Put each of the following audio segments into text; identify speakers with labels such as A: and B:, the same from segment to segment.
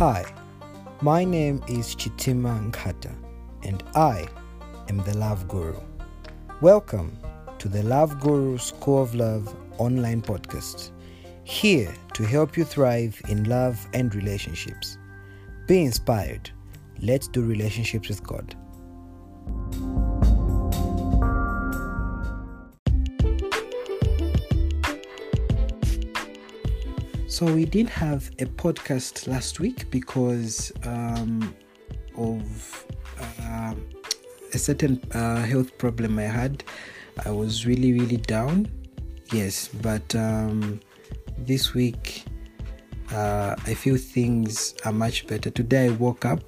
A: Hi, my name is Chitima Nkata, and I am the Love Guru. Welcome to the Love Guru School of Love online podcast, here to help you thrive in love and relationships. Be inspired. Let's do relationships with God. So we didn't have a podcast last week because um, of uh, a certain uh, health problem I had. I was really, really down. Yes, but um, this week uh, I feel things are much better. Today I woke up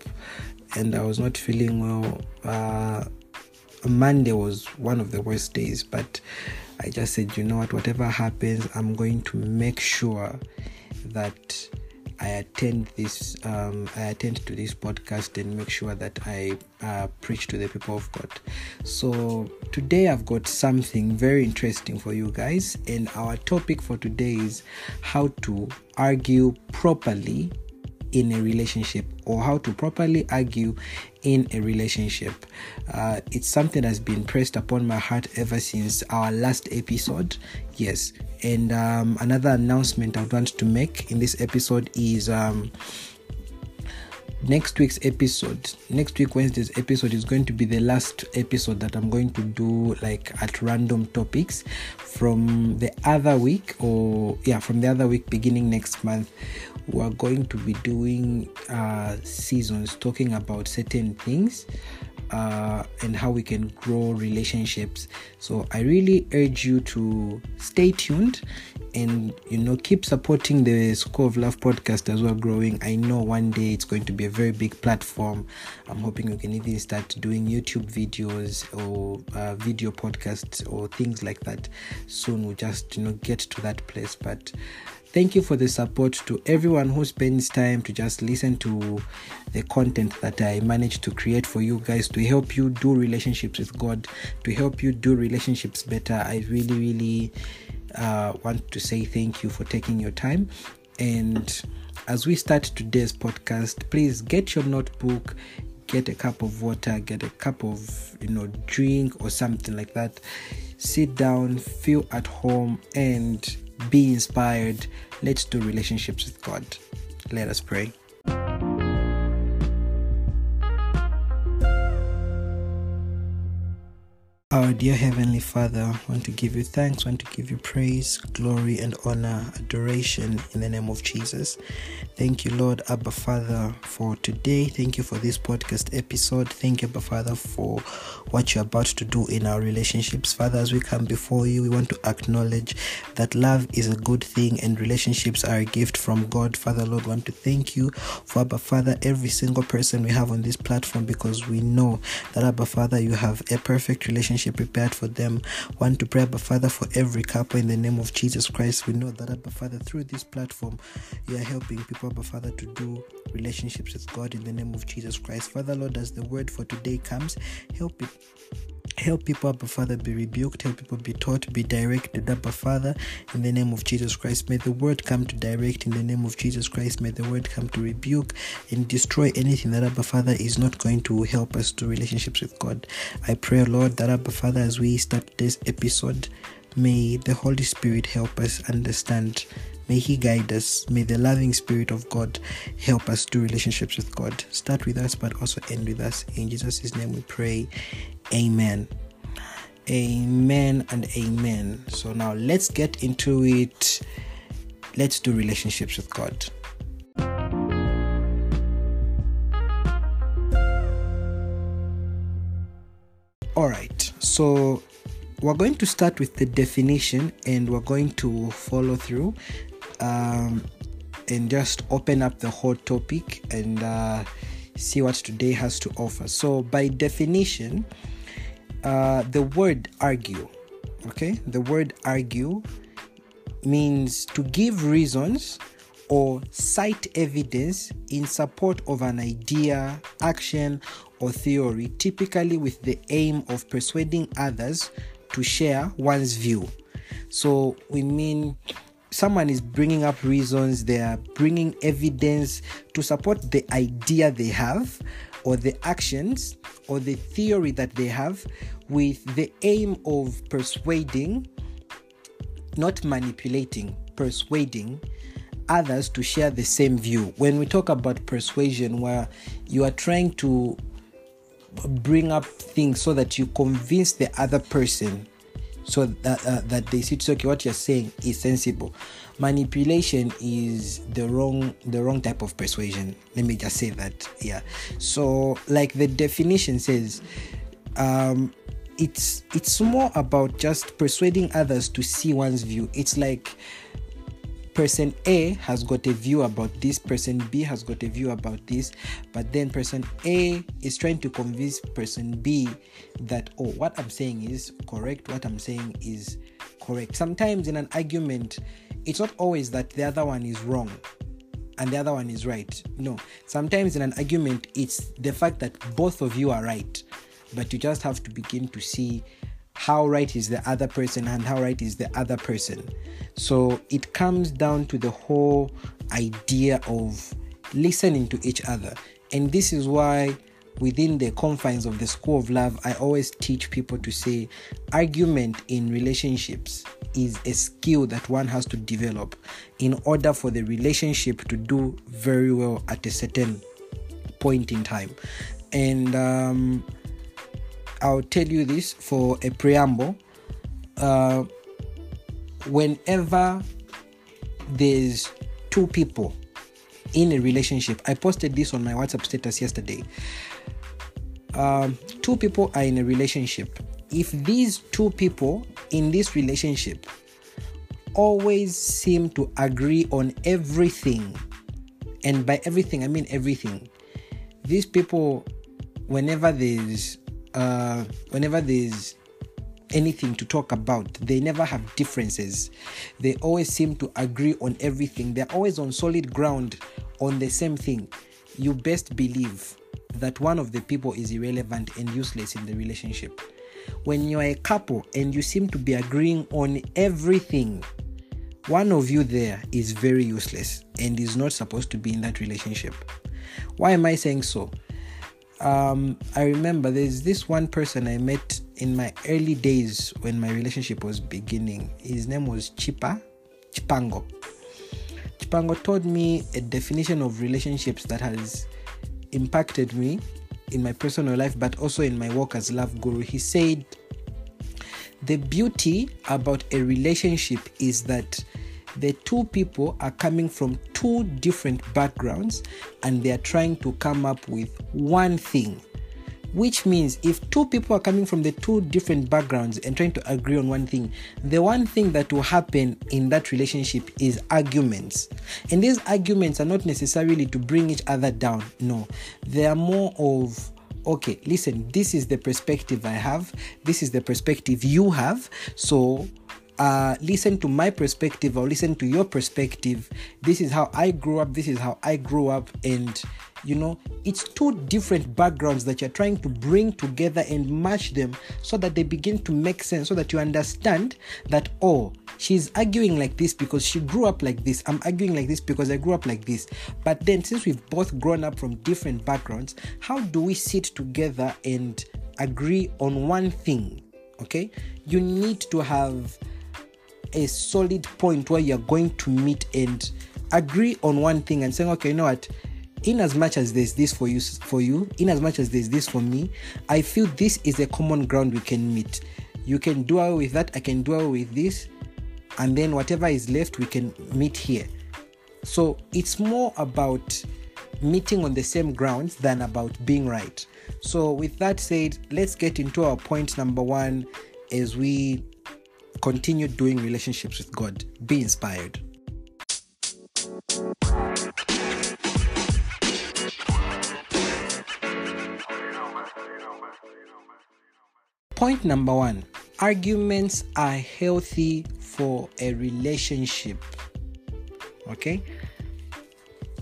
A: and I was not feeling well. Uh, Monday was one of the worst days, but I just said, you know what, whatever happens, I'm going to make sure that I attend this, um, I attend to this podcast and make sure that I uh, preach to the people of God. So today I've got something very interesting for you guys, and our topic for today is how to argue properly in a relationship or how to properly argue in a relationship. Uh, it's something that's been pressed upon my heart ever since our last episode. Yes, and um, another announcement I want to make in this episode is. Um, next week's episode next week wednesday's episode is going to be the last episode that i'm going to do like at random topics from the other week or yeah from the other week beginning next month. We're going to be doing uh seasons talking about certain things uh, and how we can grow relationships. So I really urge you to stay tuned and you know keep supporting the School of Love podcast as well growing. I know one day it's going to be a very big platform. I'm hoping we can even start doing YouTube videos or uh, video podcasts or things like that soon. We'll just you know get to that place, but thank you for the support to everyone who spends time to just listen to the content that I managed to create for you guys to help you do relationships with God, to help you do relationships better. I really, really uh, want to say thank you for taking your time. And as we start today's podcast, please get your notebook, get a cup of water, get a cup of you know drink or something like that. Sit down, feel at home, and be inspired. Let's do relationships with God. Let us pray. Our dear Heavenly Father, want to give you thanks, want to give you praise, glory, and honor, adoration in the name of Jesus. Thank you, Lord Abba Father, for today. Thank you for this podcast episode. Thank you, Abba Father, for what you're about to do in our relationships. Father, as we come before you, we want to acknowledge that love is a good thing and relationships are a gift from God. Father, Lord, want to thank you for Abba Father, every single person we have on this platform because we know that Abba Father, you have a perfect relationship prepared for them. Want to pray, Abba Father, for every couple in the name of Jesus Christ. We know that Abba Father, through this platform, you are helping people, Abba Father, to do relationships with God in the name of Jesus Christ. Father, Lord, as the word for today comes, help it help people abba father be rebuked. Help people be taught. Be directed abba father in the name of jesus christ. May the word come to direct in the name of jesus christ. May the word come to rebuke and destroy anything that abba father is not going to help us to relationships with god. I pray lord that abba father as we start this episode may the holy spirit help us understand May He guide us. May the loving Spirit of God help us do relationships with God. Start with us, but also end with us. In Jesus' name we pray. Amen. Amen and amen. So now let's get into it. Let's do relationships with God. All right. So we're going to start with the definition and we're going to follow through um, and just open up the whole topic and uh, see what today has to offer. So, by definition, uh, the word argue, okay, the word argue means to give reasons or cite evidence in support of an idea, action, or theory, typically with the aim of persuading others to share one's view. So, we mean someone is bringing up reasons, they are bringing evidence to support the idea they have, or the actions, or the theory that they have, with the aim of persuading, not manipulating, persuading others to share the same view. When we talk about persuasion, where you are trying to bring up things so that you convince the other person so that uh, that they see okay what you're saying is sensible. Manipulation is the wrong the wrong type of persuasion. Let me just say that yeah. So like the definition says um it's it's more about just persuading others to see one's view. It's like person A has got a view about this, person B has got a view about this, but then person A is trying to convince person B that, oh, what I'm saying is correct, what I'm saying is correct. Sometimes in an argument, it's not always that the other one is wrong and the other one is right. No, sometimes in an argument, it's the fact that both of you are right, but you just have to begin to see how right is the other person and how right is the other person. So it comes down to the whole idea of listening to each other. And this is why, within the confines of the school of love, I always teach people to say argument in relationships is a skill that one has to develop in order for the relationship to do very well at a certain point in time. And um, I'll tell you this for a preamble. Uh, whenever there's two people in a relationship, I posted this on my WhatsApp status yesterday. Um, two people are in a relationship. If these two people in this relationship always seem to agree on everything, and by everything I mean everything, these people, whenever there's uh, whenever there's anything to talk about. They never have differences. They always seem to agree on everything. They're always on solid ground on the same thing. You best believe that one of the people is irrelevant and useless in the relationship. When you're a couple and you seem to be agreeing on everything, one of you there is very useless and is not supposed to be in that relationship. Why am I saying so? Um, I remember there's this one person I met in my early days when my relationship was beginning. His name was Chipa, Chipango. Chipango taught me a definition of relationships that has impacted me in my personal life, but also in my work as love guru. He said, The beauty about a relationship is that the two people are coming from two different backgrounds and they are trying to come up with one thing which means if two people are coming from the two different backgrounds and trying to agree on one thing, the one thing that will happen in that relationship is arguments. And these arguments are not necessarily to bring each other down, no, they are more of okay, listen, this is the perspective I have, this is the perspective you have, so uh, listen to my perspective or listen to your perspective. This is how I grew up, this is how I grew up, and you know it's two different backgrounds that you're trying to bring together and match them so that they begin to make sense so that you understand that oh she's arguing like this because she grew up like this i'm arguing like this because i grew up like this. But then since we've both grown up from different backgrounds how do we sit together and agree on one thing? Okay? You need to have a solid point where you're going to meet and agree on one thing and saying okay you know what? In as much as there's this for you for you in as much as there's this for me i feel this is a common ground we can meet. You can do away with that i can do away with this and then whatever is left we can meet here. So it's more about meeting on the same grounds than about being right. So with that said let's get into our point number one as we continue doing relationships with god be inspired Point number one arguments are healthy for a relationship. Okay?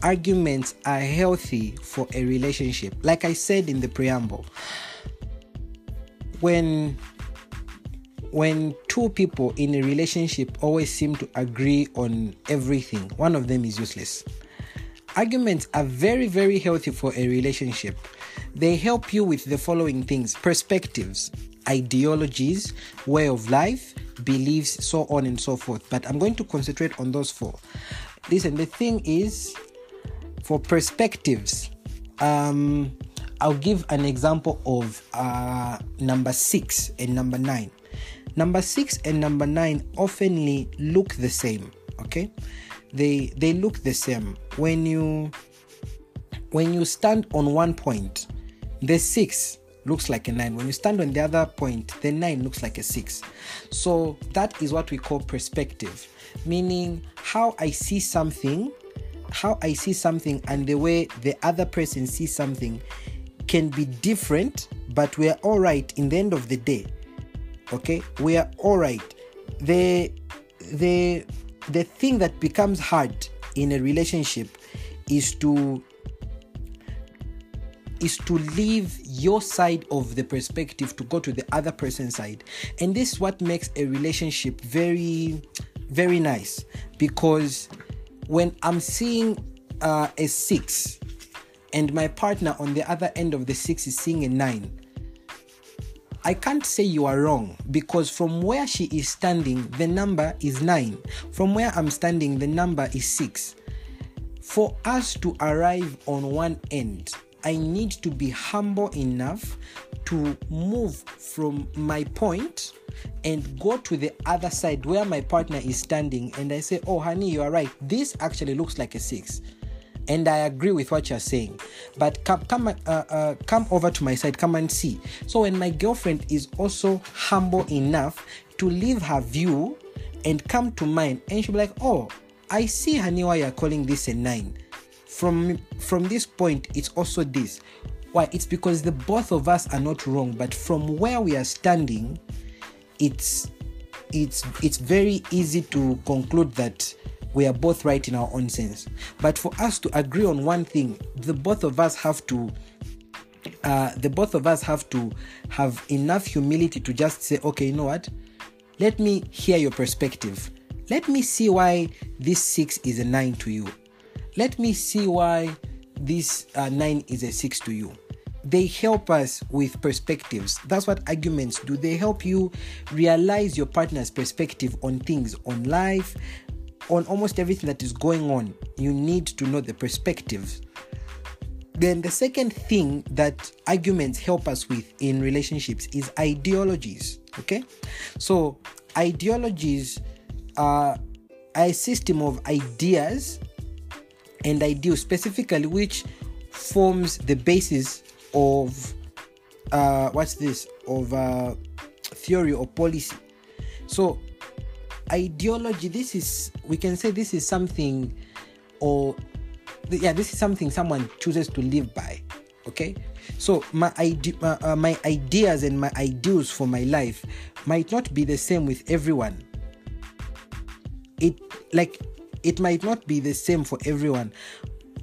A: Arguments are healthy for a relationship. Like I said in the preamble, when when two people in a relationship always seem to agree on everything, one of them is useless. Arguments are very, very healthy for a relationship. They help you with the following things perspectives, ideologies, way of life, beliefs, so on and so forth. But I'm going to concentrate on those four. Listen, the thing is, for perspectives, um, I'll give an example of uh, number six and number nine. Number six and number nine oftenly look the same. Okay, they they look the same. When you when you stand on one point, the six looks like a nine. When you stand on the other point, the nine looks like a six. So that is what we call perspective, meaning how I see something, how I see something, and the way the other person sees something can be different, but we are all right in the end of the day. Okay, we are all right. The the the thing that becomes hard in a relationship is to is to leave your side of the perspective to go to the other person's side. And this is what makes a relationship very very nice. Because when i'm seeing uh, a six and my partner on the other end of the six is seeing a nine, I can't say you are wrong because from where she is standing, the number is nine. From where I'm standing, the number is six. For us to arrive on one end, I need to be humble enough to move from my point and go to the other side where my partner is standing and I say, Oh, honey, you are right. This actually looks like a six and I agree with what you're saying. But come, come, uh, uh, come over to my side. Come and see. So when my girlfriend is also humble enough to leave her view and come to mine, and she'll be like, "Oh, I see, honey, why you're calling this a nine. From from this point, it's also this. Why? It's because the both of us are not wrong, but from where we are standing, it's it's it's very easy to conclude that we are both right in our own sense. But for us to agree on one thing, the both of us have to uh, the both of us have to have enough humility to just say, okay, you know what? Let me hear your perspective. Let me see why this six is a nine to you. Let me see why this uh, nine is a six to you. They help us with perspectives. That's what arguments do. They help you realize your partner's perspective on things, on life, on almost everything that is going on, you need to know the perspectives. Then, the second thing that arguments help us with in relationships is ideologies. Okay, so ideologies are a system of ideas and ideals, specifically, which forms the basis of uh, what's this of uh, theory or policy. So ideology this is we can say this is something or yeah this is something someone chooses to live by okay? So my ide- uh, uh, my ideas and my ideals for my life might not be the same with everyone. It like it might not be the same for everyone.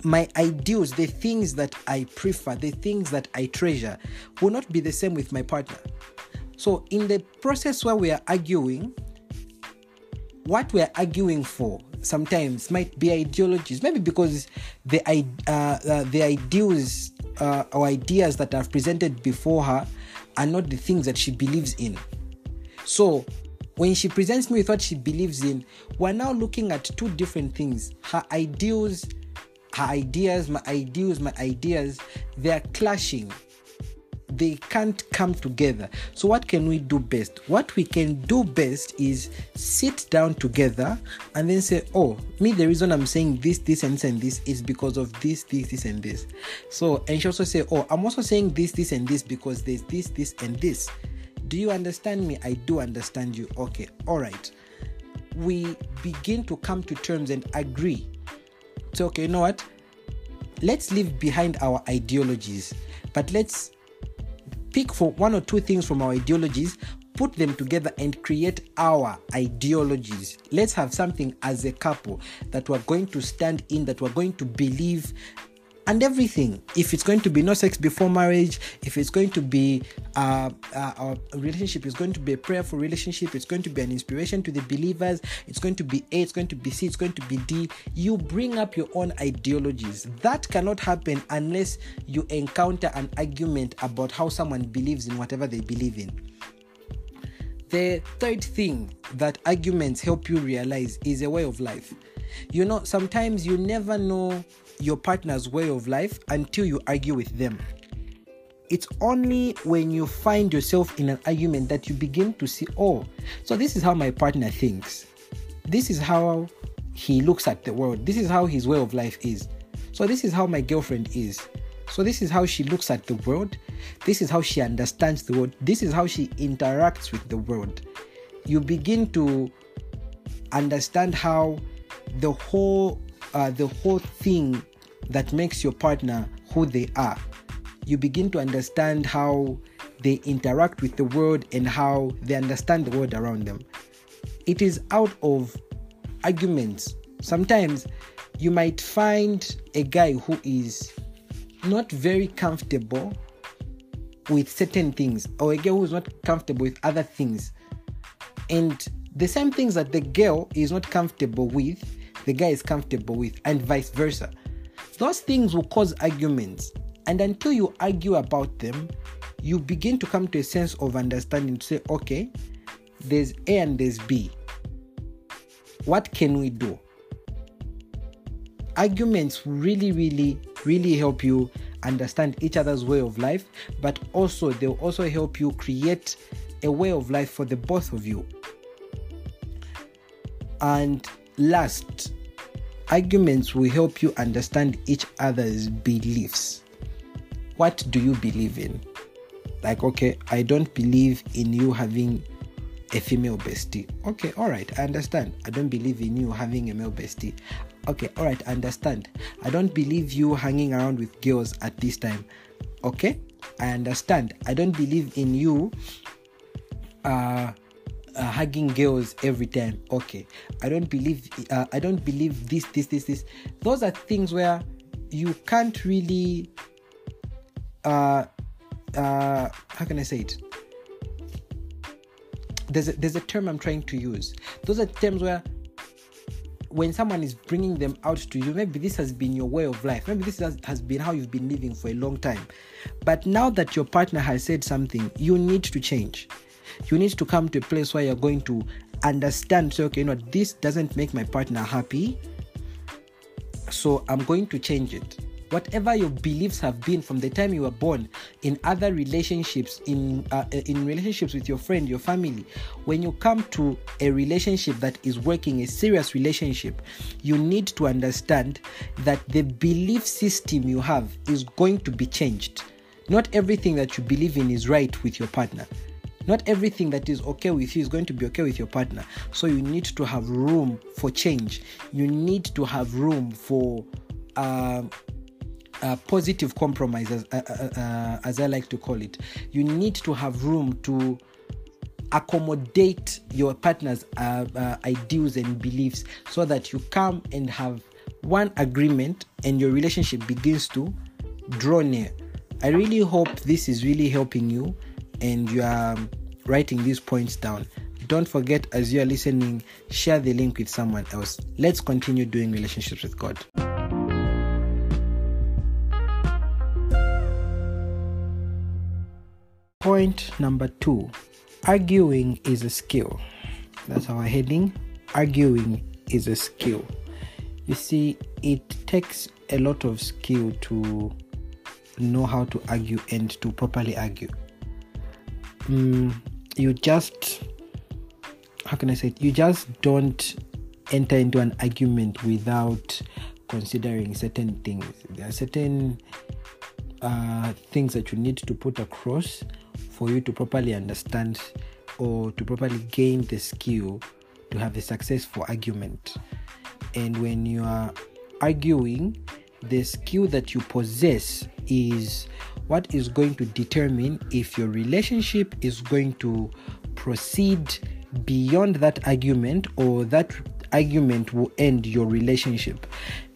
A: My ideals the things that i prefer the things that i treasure will not be the same with my partner. So in the process where we are arguing what we're arguing for sometimes might be ideologies, maybe because the uh, uh, the ideals uh, or ideas that are presented before her are not the things that she believes in. So when she presents me with what she believes in, we're now looking at two different things. Her ideals, her ideas, my ideals, my ideas, they're clashing they can't come together. So, what can we do best? What we can do best is sit down together and then say, Oh, me, the reason I'm saying this, this, and this, and this is because of this, this, this, and this. So, and she also say, Oh, I'm also saying this, this, and this because there's this, this, and this. Do you understand me? I do understand you. Okay, all right. We begin to come to terms and agree. So, okay, you know what? Let's leave behind our ideologies, but let's pick for one or two things from our ideologies, put them together and create our ideologies. Let's have something as a couple that we're going to stand in, that we're going to believe and everything. If it's going to be no sex before marriage, if it's going to be uh, uh, a relationship, is going to be a prayerful relationship, it's going to be an inspiration to the believers, it's going to be A, it's going to be C, it's going to be D. You bring up your own ideologies. That cannot happen unless you encounter an argument about how someone believes in whatever they believe in. The third thing that arguments help you realize is a way of life. You know, sometimes you never know your partner's way of life until you argue with them. It's only when you find yourself in an argument that you begin to see, oh, so this is how my partner thinks. This is how he looks at the world. This is how his way of life is. So, this is how my girlfriend is. So, this is how she looks at the world. This is how she understands the world. This is how she interacts with the world. You begin to understand how the whole uh, the whole thing that makes your partner who they are. You begin to understand how they interact with the world and how they understand the world around them. It is out of arguments. Sometimes you might find a guy who is not very comfortable with certain things, or a girl who is not comfortable with other things. And the same things that the girl is not comfortable with, the guy is comfortable with, and vice versa. Those things will cause arguments, and until you argue about them, you begin to come to a sense of understanding to say, okay, there's A and there's B. What can we do? Arguments really, really, really help you understand each other's way of life, but also they'll also help you create a way of life for the both of you. And last, arguments will help you understand each other's beliefs. What do you believe in? Like, okay, I don't believe in you having a female bestie. Okay, all right, I understand. I don't believe in you having a male bestie. Okay, all right, I understand. I don't believe you hanging around with girls at this time. Okay, I understand. I don't believe in you uh, uh, hugging girls every time. Okay, I don't believe. Uh, I don't believe this, this, this, this. Those are things where you can't really. Uh, uh, how can I say it? There's a, there's a term I'm trying to use. Those are terms where when someone is bringing them out to you, maybe this has been your way of life. Maybe this has, has been how you've been living for a long time. But now that your partner has said something, you need to change. You need to come to a place where you're going to understand, say, okay, you know, this doesn't make my partner happy. So I'm going to change it whatever your beliefs have been from the time you were born in other relationships in uh, in relationships with your friend your family when you come to a relationship that is working a serious relationship you need to understand that the belief system you have is going to be changed not everything that you believe in is right with your partner not everything that is okay with you is going to be okay with your partner so you need to have room for change you need to have room for uh, uh, positive compromises, as, uh, uh, uh, as I like to call it. You need to have room to accommodate your partner's uh, uh, ideals and beliefs so that you come and have one agreement and your relationship begins to draw near. I really hope this is really helping you and you are writing these points down. Don't forget, as you are listening, share the link with someone else. Let's continue doing relationships with God. Point number two arguing is a skill. That's our heading. Arguing is a skill. You see, it takes a lot of skill to know how to argue and to properly argue. You just, how can I say it? You just don't enter into an argument without considering certain things. There are certain uh, things that you need to put across for you to properly understand or to properly gain the skill to have a successful argument. And when you are arguing, the skill that you possess is what is going to determine if your relationship is going to proceed beyond that argument or that argument will end your relationship.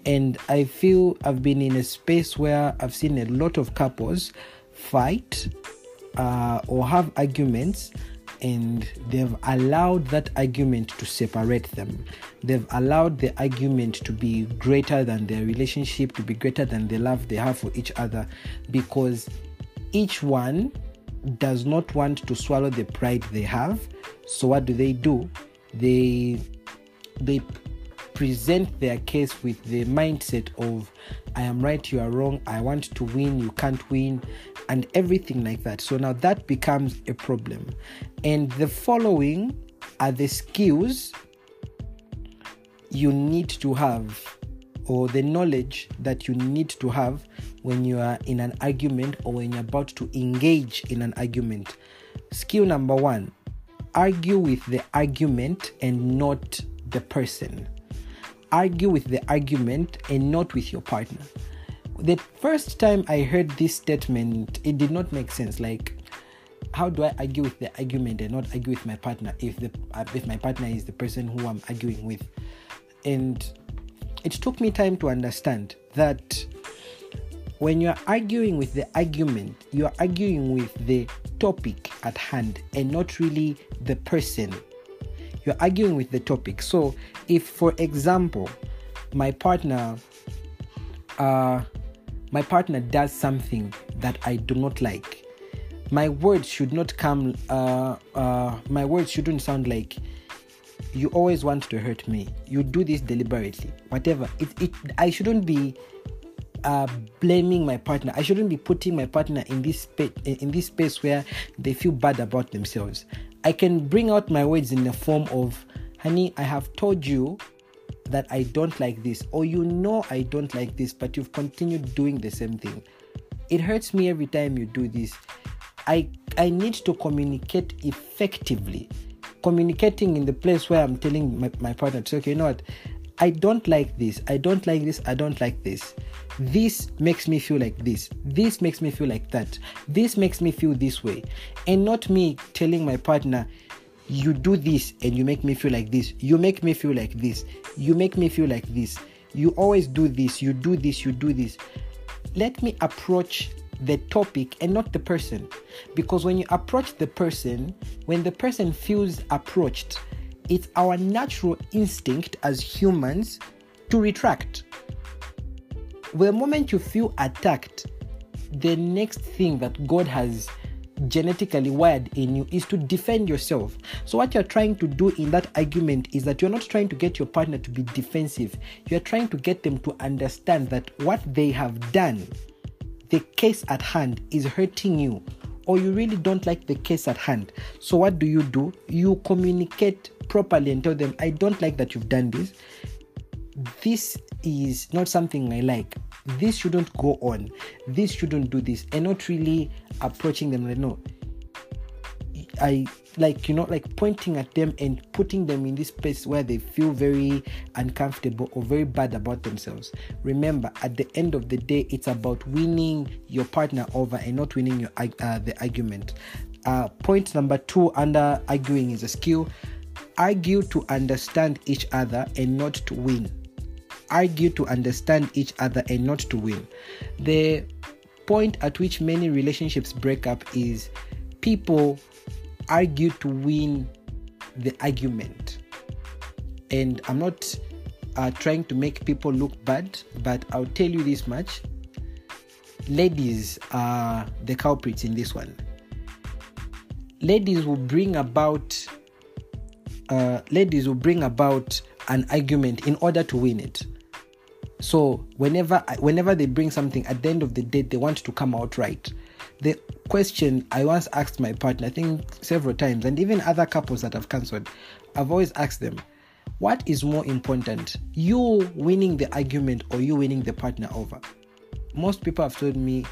A: And I feel I've been in a space where I've seen a lot of couples fight uh, or have arguments and they've allowed that argument to separate them. They've allowed the argument to be greater than their relationship, to be greater than the love they have for each other, because each one does not want to swallow the pride they have. So what do they do? They they present their case with the mindset of I am right, you are wrong, I want to win, you can't win, and everything like that. So now that becomes a problem. And the following are the skills you need to have, or the knowledge that you need to have when you are in an argument or when you're about to engage in an argument. Skill number one argue with the argument and not the person. Argue with the argument and not with your partner. The first time I heard this statement, it did not make sense. Like, how do I argue with the argument and not argue with my partner if the uh, if my partner is the person who I'm arguing with? And it took me time to understand that when you're arguing with the argument, you're arguing with the topic at hand and not really the person. You're arguing with the topic. So, if for example, my partner uh my partner does something that I do not like, my words should not come uh uh my words shouldn't sound like you always want to hurt me. You do this deliberately. Whatever. It, it I shouldn't be uh, blaming my partner. I shouldn't be putting my partner in this space in this space where they feel bad about themselves. I can bring out my words in the form of, "Honey, I have told you that I don't like this, or you know I don't like this, but you've continued doing the same thing. It hurts me every time you do this. I I need to communicate effectively." Communicating in the place where I'm telling my, my partner, okay, you know what, I don't like this, I don't like this, I don't like this. This makes me feel like this. This makes me feel like that. This makes me feel this way. And not me telling my partner you do this and you make me feel like this. You make me feel like this. You make me feel like this. You always do this. You do this. You do this. Let me approach the topic and not the person. Because when you approach the person when the person feels approached it's our natural instinct as humans to retract the moment you feel attacked, the next thing that God has genetically wired in you is to defend yourself. So, what you're trying to do in that argument is that you're not trying to get your partner to be defensive, you're trying to get them to understand that what they have done, the case at hand, is hurting you, or you really don't like the case at hand. So, what do you do? You communicate properly and tell them, I don't like that you've done this this is not something I like. This shouldn't go on. This shouldn't do this. And not really approaching them like, no. I like, you know, like pointing at them and putting them in this place where they feel very uncomfortable or very bad about themselves. Remember, at the end of the day, it's about winning your partner over and not winning your uh, the argument. Uh, point number two under arguing is a skill. Argue to understand each other and not to win argue to understand each other and not to win. The point at which many relationships break up is people argue to win the argument. And I'm not uh, trying to make people look bad, but I'll tell you this much ladies are the culprits in this one. Ladies will bring about uh, ladies will bring about an argument in order to win it. So whenever whenever they bring something at the end of the day, they want to come out right. The question I once asked my partner, I think several times, and even other couples that have cancelled, I've always asked them, what is more important, you winning the argument or you winning the partner over? Most people have told me,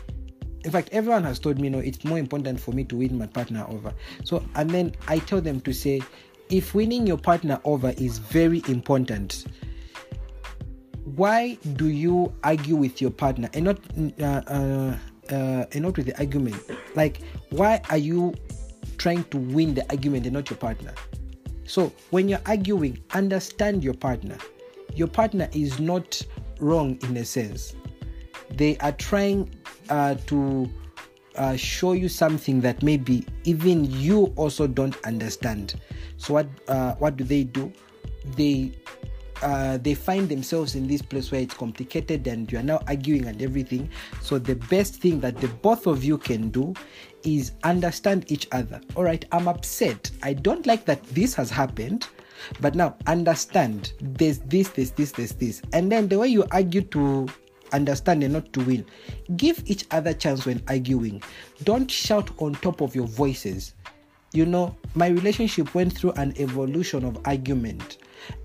A: in fact, everyone has told me, no, it's more important for me to win my partner over. So, and then I tell them to say, if winning your partner over is very important, why do you argue with your partner and not uh, uh, uh, and not with the argument? Like, why are you trying to win the argument and not your partner? So when you're arguing, understand your partner. Your partner is not wrong in a sense. They are trying uh, to uh, show you something that maybe even you also don't understand. So what uh, what do they do? They uh, they find themselves in this place where it's complicated and you are now arguing and everything. So the best thing that the both of you can do is understand each other. All right, I'm upset. I don't like that this has happened. But now understand there's this, there's this, there's this. And then the way you argue to understand and not to win. Give each other chance when arguing. Don't shout on top of your voices. You know, my relationship went through an evolution of argument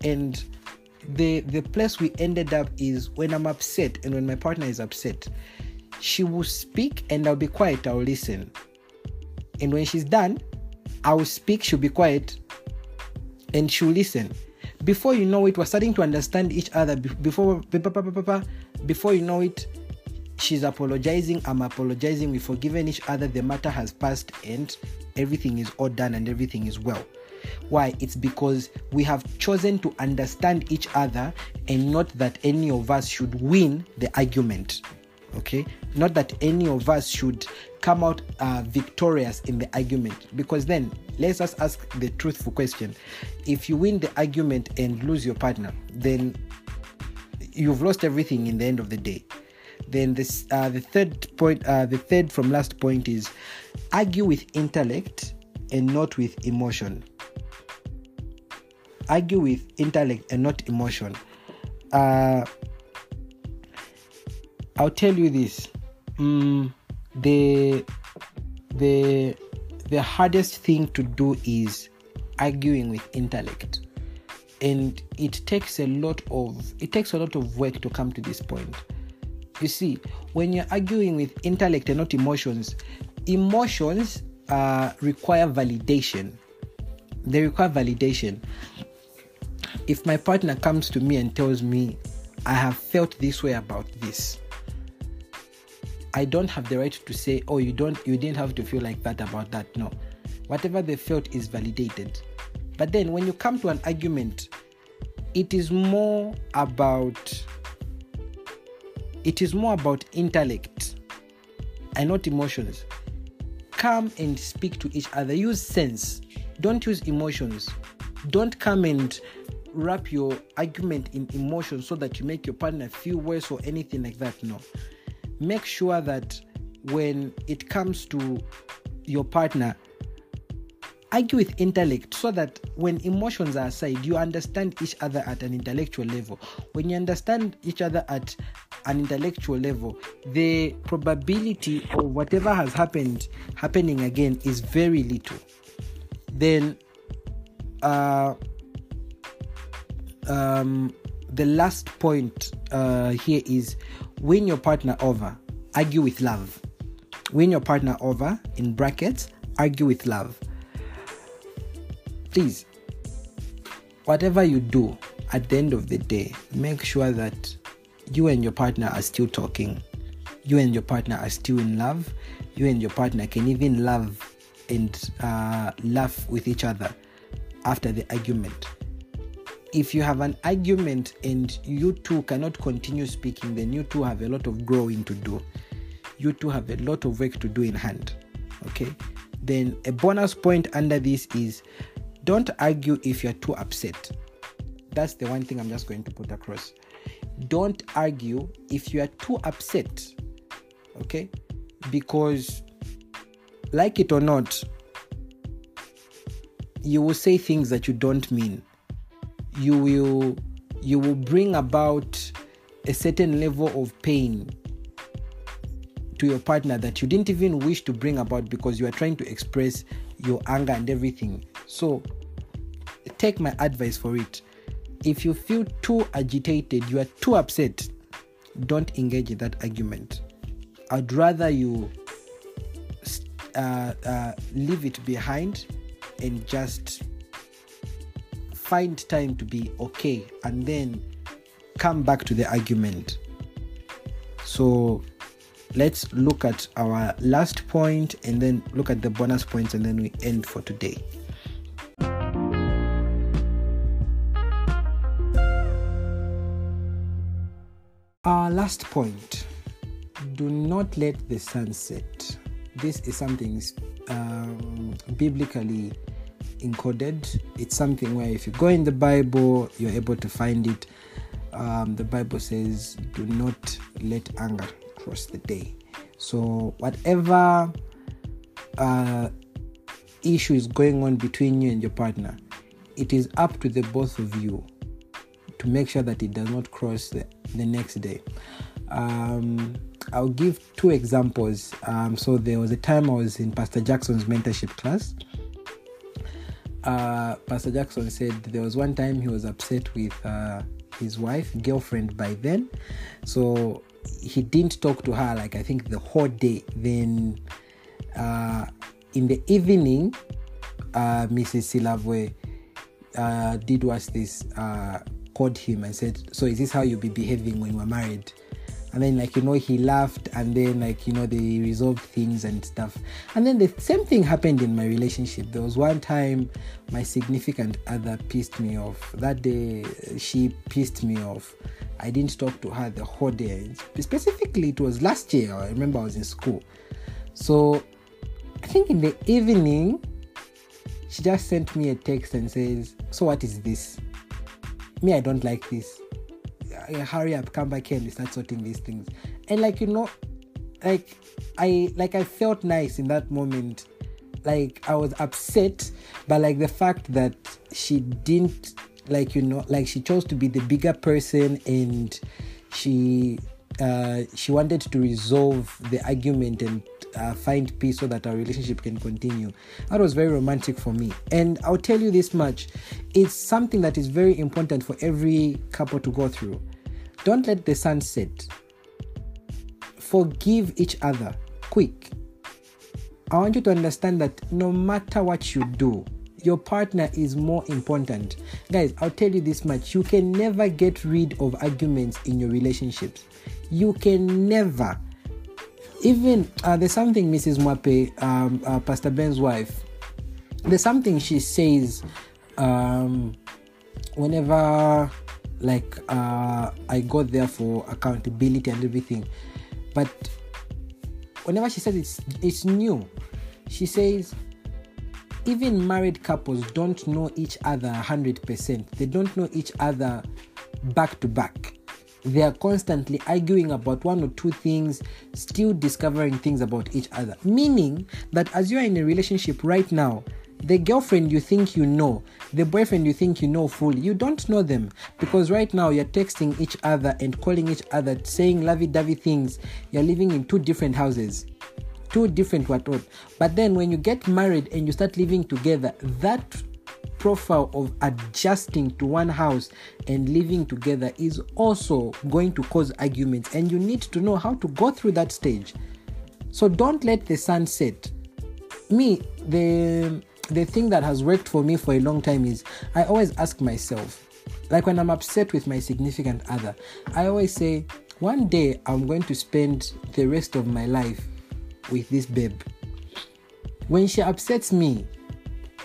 A: and the the place we ended up is when I'm upset and when my partner is upset, she will speak and I'll be quiet, I'll listen. And when she's done, I'll speak, she'll be quiet, and she'll listen. Before you know it, we're starting to understand each other. Before before you know it, she's apologizing, I'm apologizing, we've forgiven each other, the matter has passed, and everything is all done and everything is well. Why? It's because we have chosen to understand each other and not that any of us should win the argument. Okay? Not that any of us should come out uh, victorious in the argument. Because then, let's just ask the truthful question. If you win the argument and lose your partner, then you've lost everything in the end of the day. Then this, uh, the third point, uh, the third from last point is argue with intellect and not with emotion. Argue with intellect and not emotion. Uh, I'll tell you this. Mm, the the the hardest thing to do is arguing with intellect and it takes a lot of it takes a lot of work to come to this point. You see when you're arguing with intellect and not emotions emotions uh, require validation. They require validation. If my partner comes to me and tells me i have felt this way about this i don't have the right to say oh you don't you didn't have to feel like that about that. No. Whatever they felt is validated but then when you come to an argument it is more about it is more about intellect and not emotions. Come and speak to each other. Use sense. Don't use emotions. Don't come and wrap your argument in emotions so that you make your partner feel worse or anything like that. No. Make sure that when it comes to your partner, argue with intellect so that when emotions are aside, you understand each other at an intellectual level. When you understand each other at an intellectual level, the probability of whatever has happened happening again is very little. Then, uh, um, the last point uh, here is win your partner over, argue with love. Win your partner over, in brackets, argue with love please, whatever you do, at the end of the day, make sure that you and your partner are still talking. You and your partner are still in love. You and your partner can even love and uh, laugh with each other after the argument. If you have an argument and you two cannot continue speaking, then you two have a lot of growing to do. You two have a lot of work to do in hand. Okay? Then a bonus point under this is don't argue if you're too upset. That's the one thing I'm just going to put across. Don't argue if you are too upset. Okay? Because, like it or not, you will say things that you don't mean. You will you will bring about a certain level of pain to your partner that you didn't even wish to bring about because you are trying to express your anger and everything. So, take my advice for it. If you feel too agitated, you are too upset, don't engage in that argument. I'd rather you uh, uh, leave it behind and just find time to be okay and then come back to the argument. So let's look at our last point and then look at the bonus points and then we end for today. Our last point do not let the sun set. This is something um, biblically encoded. It's something where if you go in the Bible, you're able to find it. Um, the Bible says, do not let anger cross the day. So, whatever uh, issue is going on between you and your partner, it is up to the both of you to make sure that it does not cross the, the next day. Um, I'll give two examples. Um, so there was a time I was in Pastor Jackson's mentorship class. Uh, Pastor Jackson said there was one time he was upset with uh, his wife, girlfriend by then. So he didn't talk to her like I think the whole day. Then uh, in the evening, uh, Mrs. Silavwe uh, did was this uh, called him and said, "So is this how you'll be behaving when we're married?" and then like you know he laughed and then like you know they resolved things and stuff. And then the same thing happened in my relationship. There was one time my significant other pissed me off. That day she pissed me off. I didn't talk to her the whole day. Specifically it was last year. I remember i was in school. So i think in the evening she just sent me a text and says so what is this me i don't like this hurry up, come back here and start sorting these things. And like you know, like I like I felt nice in that moment. Like I was upset, but like the fact that she didn't like you know like she chose to be the bigger person and she uh, she wanted to resolve the argument and uh, find peace so that our relationship can continue. That was very romantic for me. And I'll tell you this much it's something that is very important for every couple to go through. Don't let the sun set. Forgive each other quick. I want you to understand that no matter what you do, your partner is more important. Guys, I'll tell you this much you can never get rid of arguments in your relationships. You can never. Even uh, there's something Mrs. Mwape, um, uh, Pastor Ben's wife, there's something she says um, whenever like uh, I got there for accountability and everything. But whenever she says it's it's new, she says even married couples don't know each other 100%. They don't know each other back to back. They are constantly arguing about one or two things, still discovering things about each other. Meaning that as you are in a relationship right now, the girlfriend you think you know, the boyfriend you think you know fully, you don't know them because right now you're texting each other and calling each other, saying lovey dovey things. You're living in two different houses, two different what. But then when you get married and you start living together, that profile of adjusting to one house and living together is also going to cause arguments, and you need to know how to go through that stage. So don't let the sun set. Me, the the thing that has worked for me for a long time is I always ask myself, like when I'm upset with my significant other, I always say, one day I'm going to spend the rest of my life with this babe. When she upsets me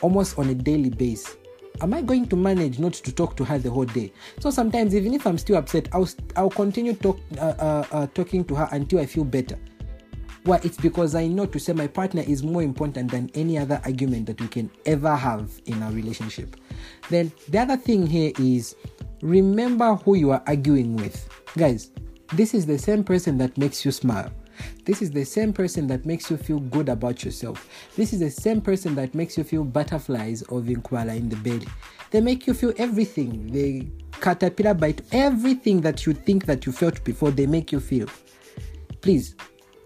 A: almost on a daily basis, am I going to manage not to talk to her the whole day? So sometimes, even if I'm still upset, I'll, I'll continue talk, uh, uh, uh, talking to her until I feel better. Well, it's because I know to say my partner is more important than any other argument that we can ever have in our relationship. Then the other thing here is remember who you are arguing with. Guys, this is the same person that makes you smile. This is the same person that makes you feel good about yourself. This is the same person that makes you feel butterflies or inkwala in the belly. They make you feel everything. They caterpillar bite everything that you think that you felt before. They make you feel. Please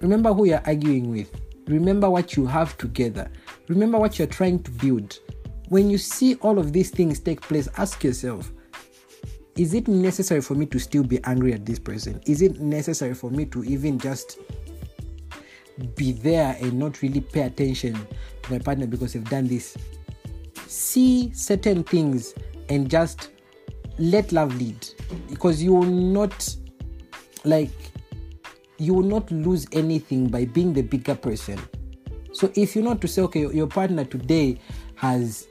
A: Remember who you're arguing with. Remember what you have together. Remember what you're trying to build. When you see all of these things take place, ask yourself is it necessary for me to still be angry at this person? Is it necessary for me to even just be there and not really pay attention to my partner because they've done this? See certain things and just let love lead because you will not like you will not lose anything by being the bigger person. So if you know to say, okay, your partner today has,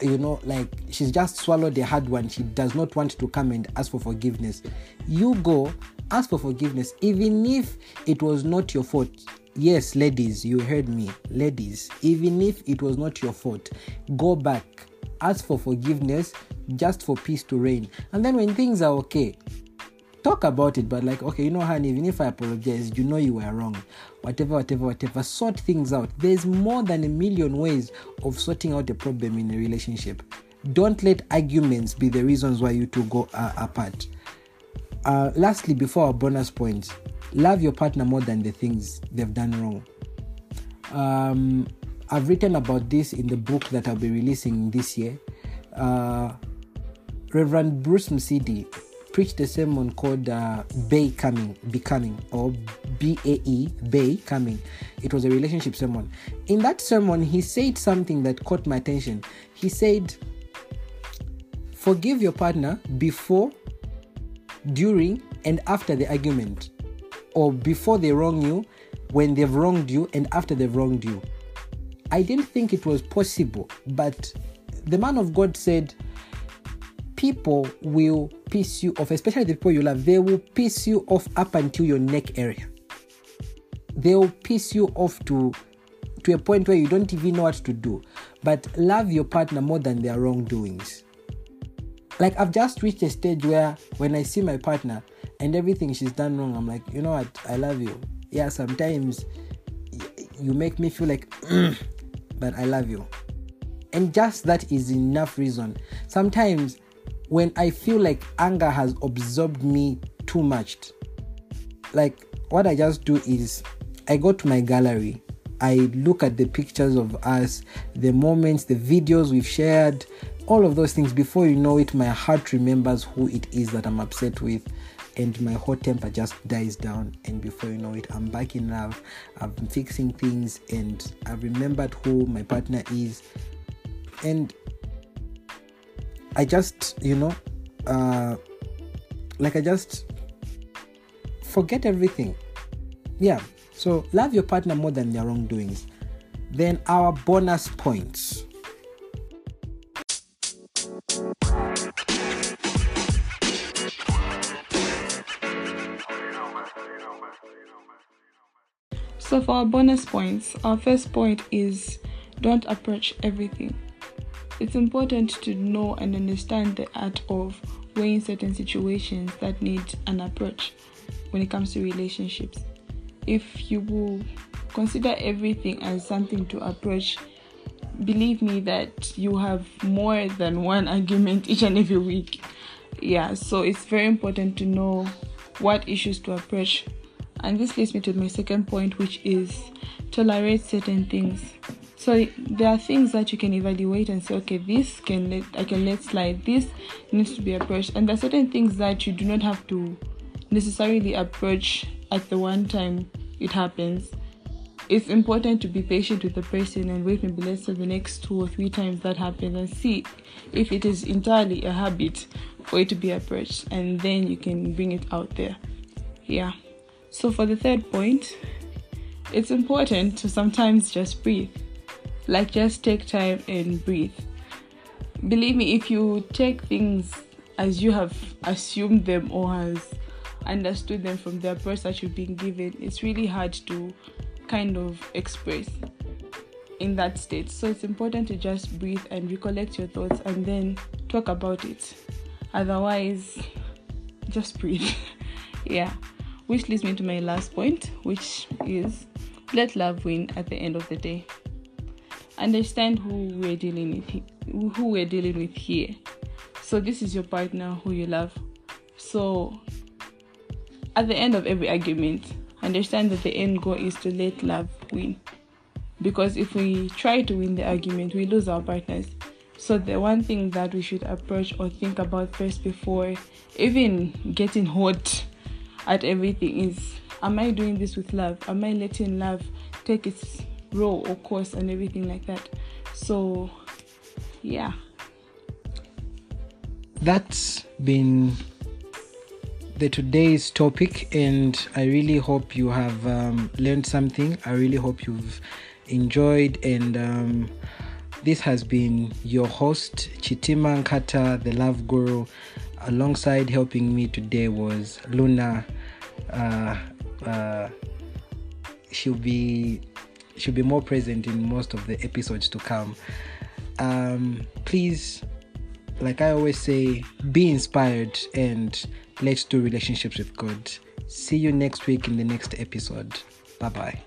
A: you know, like she's just swallowed a hard one, she does not want to come and ask for forgiveness, you go ask for forgiveness, even if it was not your fault. Yes, ladies, you heard me. Ladies, even if it was not your fault, go back, ask for forgiveness just for peace to reign. And then when things are okay, talk about it, but like, okay, you know, honey, even if I apologize, you know you were wrong. Whatever, whatever, whatever. Sort things out. There's more than a million ways of sorting out a problem in a relationship. Don't let arguments be the reasons why you two go uh, apart. Uh, lastly, before our bonus points, love your partner more than the things they've done wrong. Um, I've written about this in the book that I'll be releasing this year. Uh, Reverend Bruce Msidi preached a sermon called uh, Bay Coming, Becoming, or B A E, Bay Coming. It was a relationship sermon. In that sermon, he said something that caught my attention. He said, Forgive your partner before, during, and after the argument, or before they wrong you, when they've wronged you, and after they've wronged you. I didn't think it was possible, but the man of God said, people will piss you off, especially the people you love, they will piss you off up until your neck area. They will piss you off to to a point where you don't even know what to do. But love your partner more than their wrongdoings. Like I've just reached a stage where when I see my partner and everything she's done wrong, I'm like, you know what, I love you. Yeah, sometimes you make me feel like, mm, but I love you. And just that is enough reason. Sometimes when I feel like anger has absorbed me too much, like what I just do is I go to my gallery, I look at the pictures of us, the moments, the videos we've shared, all of those things. Before you know it, my heart remembers who it is that I'm upset with, and my hot temper just dies down. And before you know it, I'm back in love. I've been fixing things, and I've remembered who my partner is. And I just, you know, uh, like I just forget everything. Yeah. So love your partner more than their wrongdoings. Then our bonus points.
B: So for our bonus points, our first point is don't approach everything. It's important to know and understand the art of weighing certain situations that need an approach when it comes to relationships. If you will consider everything as something to approach, believe me that you have more than one argument each and every week. Yeah, so it's very important to know what issues to approach. And this leads me to my second point, which is tolerate certain things. So there are things that you can evaluate and say, okay, this can let I can let slide. This needs to be approached, and there are certain things that you do not have to necessarily approach at the one time it happens. It's important to be patient with the person and wait maybe let's say the next two or three times that happens and see if it is entirely a habit for it to be approached, and then you can bring it out there. Yeah. So for the third point, it's important to sometimes just breathe. Like just take time and breathe. Believe me if you take things as you have assumed them or has understood them from the approach that you've been given it's really hard to kind of express in that state. So it's important to just breathe and recollect your thoughts and then talk about it. Otherwise just breathe. Yeah which leads me to my last point which is let love win at the end of the day. Understand who we're dealing with who we're dealing with here. So this is your partner who you love. So at the end of every argument understand that the end goal is to let love win. Because if we try to win the argument we lose our partners. So the one thing that we should approach or think about first before even getting hot at everything is am i doing this with love am i letting love take its role or course and everything like that. So, yeah.
A: That's been the today's topic, and I really hope you have um, learned something. I really hope you've enjoyed, and um, this has been your host Chitima Nkata, the Love Guru. Alongside helping me today was Luna uh, uh, she'll be she'll be more present in most of the episodes to come. Um, please, like I always say, be inspired and let's do relationships with God. See you next week in the next episode. Bye bye.